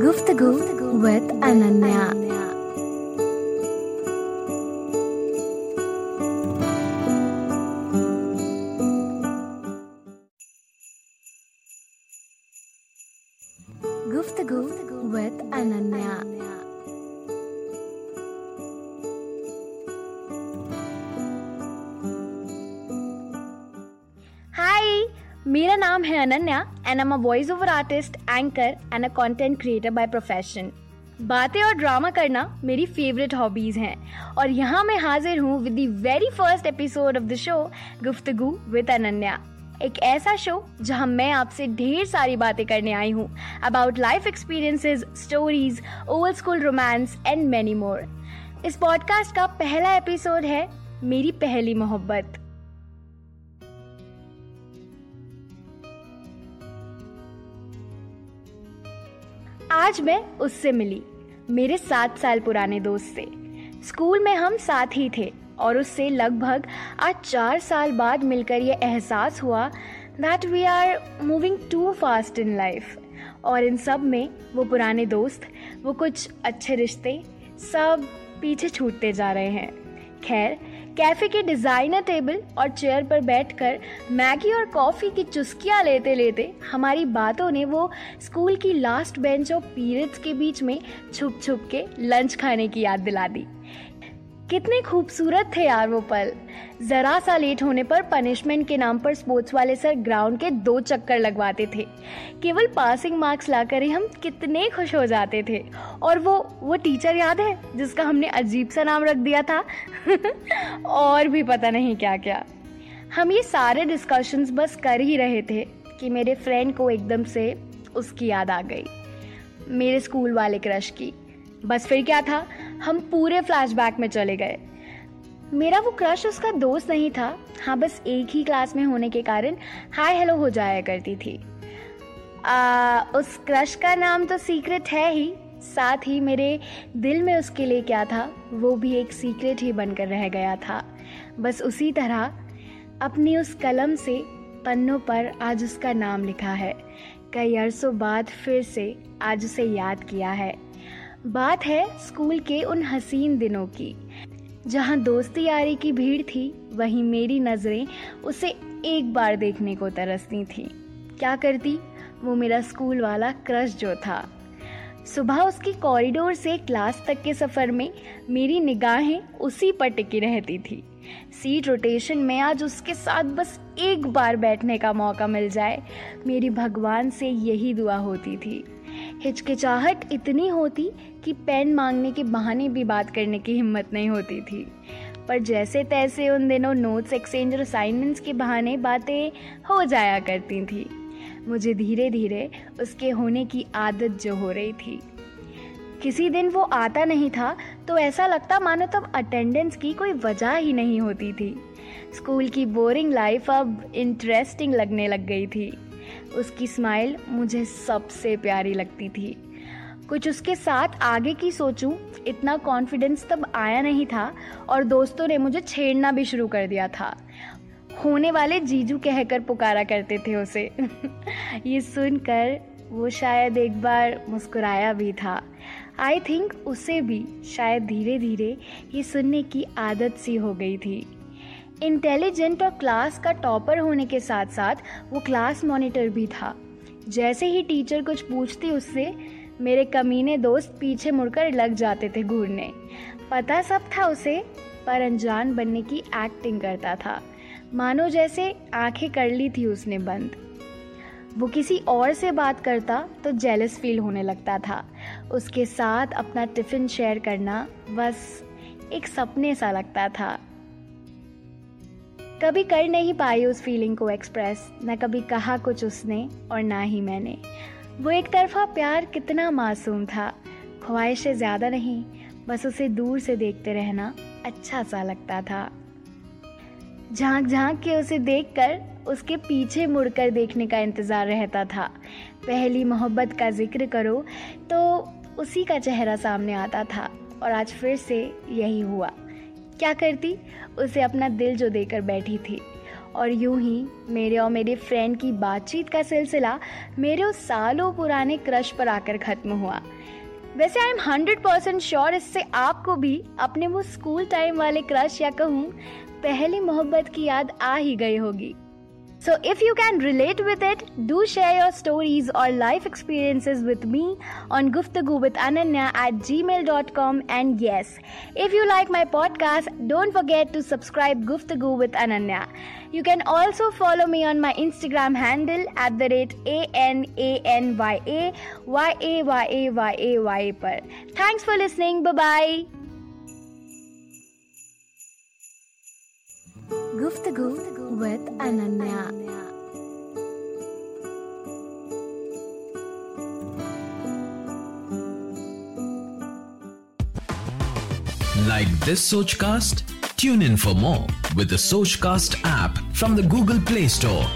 गुफ्तगु विद अनन्या गुफ्तगु मेरा नाम है Ananya and am a voice over artist anchor and a content creator by profession बातें और ड्रामा करना मेरी फेवरेट हॉबीज हैं। और यहाँ मैं हाजिर हूँ with the very first episode of the show Guftagu with Ananya. एक ऐसा शो जहाँ मैं आपसे ढेर सारी बातें करने आई हूँ। About life experiences stories old school romance and many more इस पॉडकास्ट का पहला एपिसोड है मेरी पहली मोहब्बत। आज मैं उससे मिली, मेरे सात साल पुराने दोस्त से। स्कूल में हम साथ ही थे और उससे लगभग आज चार साल बाद मिलकर ये एहसास हुआ that we are moving too fast in life और इन सब में वो पुराने दोस्त, वो कुछ अच्छे रिश्ते सब पीछे छूटते जा रहे हैं। खैर कैफ़े के डिज़ाइनर टेबल और चेयर पर बैठकर मैगी और कॉफ़ी की चुस्कियाँ लेते लेते हमारी बातों ने वो स्कूल की लास्ट बेंच और पीरियड्स के बीच में छुप छुप के लंच खाने की याद दिला दी। कितने खूबसूरत थे यार वो पल। जरा सा लेट होने पर पनिशमेंट के नाम पर स्पोर्ट्स वाले सर ग्राउंड के दो चक्कर लगवाते थे। केवल पासिंग मार्क्स लाकर ही हम कितने खुश हो जाते थे। और वो वो टीचर याद है, जिसका हमने अजीब सा नाम रख दिया था? और भी पता नहीं क्या क्या हम ये सारे डिस्कशंस बस कर ही रहे थे कि मेरे फ्रेंड को एकदम से उसकी याद आ गई। मेरे स्कूल वाले क्रश की। बस फिर क्या था? हम पूरे फ्लैशबैक में चले गए। मेरा वो क्रश उसका दोस्त नहीं था। हाँ बस एक ही क्लास में होने के कारण हाय हेलो हो जाया करती थी। आ, उस क्रश का नाम तो सीक्रेट है ही। साथ ही मेरे दिल में उसके लिए क्या था वो भी एक सीक्रेट ही बनकर रह गया था। बस उसी तरह अपनी उस कलम से पन्नों पर आज उसका नाम लिखा है। कई अरसों बाद फिर से आज उसे याद किया है। बात है स्कूल के उन हसीन दिनों की। जहाँ दोस्ती यारी की भीड़ थी, वहीं मेरी नज़रें उसे एक बार देखने को तरसती थी। क्या करती? वो मेरा स्कूल वाला क्रश जो था। सुबह उसकी कॉरिडोर से क्लास तक के सफ़र में मेरी निगाहें उसी पर टिकी रहती थी। सीट रोटेशन में आज उसके साथ बस एक बार बैठने का मौका मिल जाए, मेरी भगवान से यही दुआ होती थी। हिचकिचाहट इतनी होती कि पेन मांगने के बहाने भी बात करने की हिम्मत नहीं होती थी। पर जैसे तैसे उन दिनों नोट्स एक्सचेंज और असाइनमेंट्स के बहाने बातें हो जाया करती थी। मुझे धीरे धीरे उसके होने की आदत जो हो रही थी। किसी दिन वो आता नहीं था तो ऐसा लगता मानो तब अटेंडेंस की कोई वजह ही नहीं होती थी। स्कूल की बोरिंग लाइफ अब इंटरेस्टिंग लगने लग गई थी। उसकी स्माइल मुझे सबसे प्यारी लगती थी। कुछ उसके साथ आगे की सोचूं, इतना कॉन्फिडेंस तब आया नहीं था और दोस्तों ने मुझे छेड़ना भी शुरू कर दिया था। होने वाले जीजू कहकर पुकारा करते थे उसे। ये सुनकर वो शायद एक बार मुस्कुराया भी था। आई थिंक उसे भी शायद धीरे धीरे ये सुनने की आदत सी हो गई थी। इंटेलिजेंट और क्लास का टॉपर होने के साथ साथ वो क्लास मॉनिटर भी था। जैसे ही टीचर कुछ पूछती उससे, मेरे कमीने दोस्त पीछे मुड़कर लग जाते थे घूरने। पता सब था उसे, पर अनजान बनने की एक्टिंग करता था। मानो जैसे आँखें कर ली थी उसने बंद। वो किसी और से बात करता तो जेलस फील होने लगता था। उसके साथ अपना टिफ़िन शेयर करना बस एक सपने सा लगता था। कभी कर नहीं पाई उस फीलिंग को एक्सप्रेस न कभी कहा कुछ उसने और ना ही मैंने। वो एक तरफा प्यार कितना मासूम था, ख्वाहिशें ज़्यादा नहीं, बस उसे दूर से देखते रहना अच्छा सा लगता था। झाँक झाँक के उसे देखकर उसके पीछे मुड़कर देखने का इंतज़ार रहता था। पहली मोहब्बत का ज़िक्र करो तो उसी का चेहरा सामने आता था, और आज फिर से यही हुआ। क्या करती? उसे अपना दिल जो देकर बैठी थी। और यूँ ही मेरे और मेरे फ्रेंड की बातचीत का सिलसिला मेरे उस सालों पुराने क्रश पर आकर ख़त्म हुआ। वैसे I am hundred percent sure इससे आपको भी अपने वो स्कूल टाइम वाले क्रश या कहूँ, पहली मोहब्बत की याद आ ही गई होगी। So, if you can relate with it, do share your stories or life experiences with me on Guftagu with Ananya at gmail.com. And yes, if you like my podcast, don't forget to subscribe Guftagu with Ananya. You can also follow me on my Instagram handle at the rate A-N-A-N-Y-A-Y-A-Y-A-Y-A पर. Thanks for listening. Bye-bye. Guftagu with Ananya. Like this Sochcast? Tune in for more with the Sochcast app from the Google Play Store.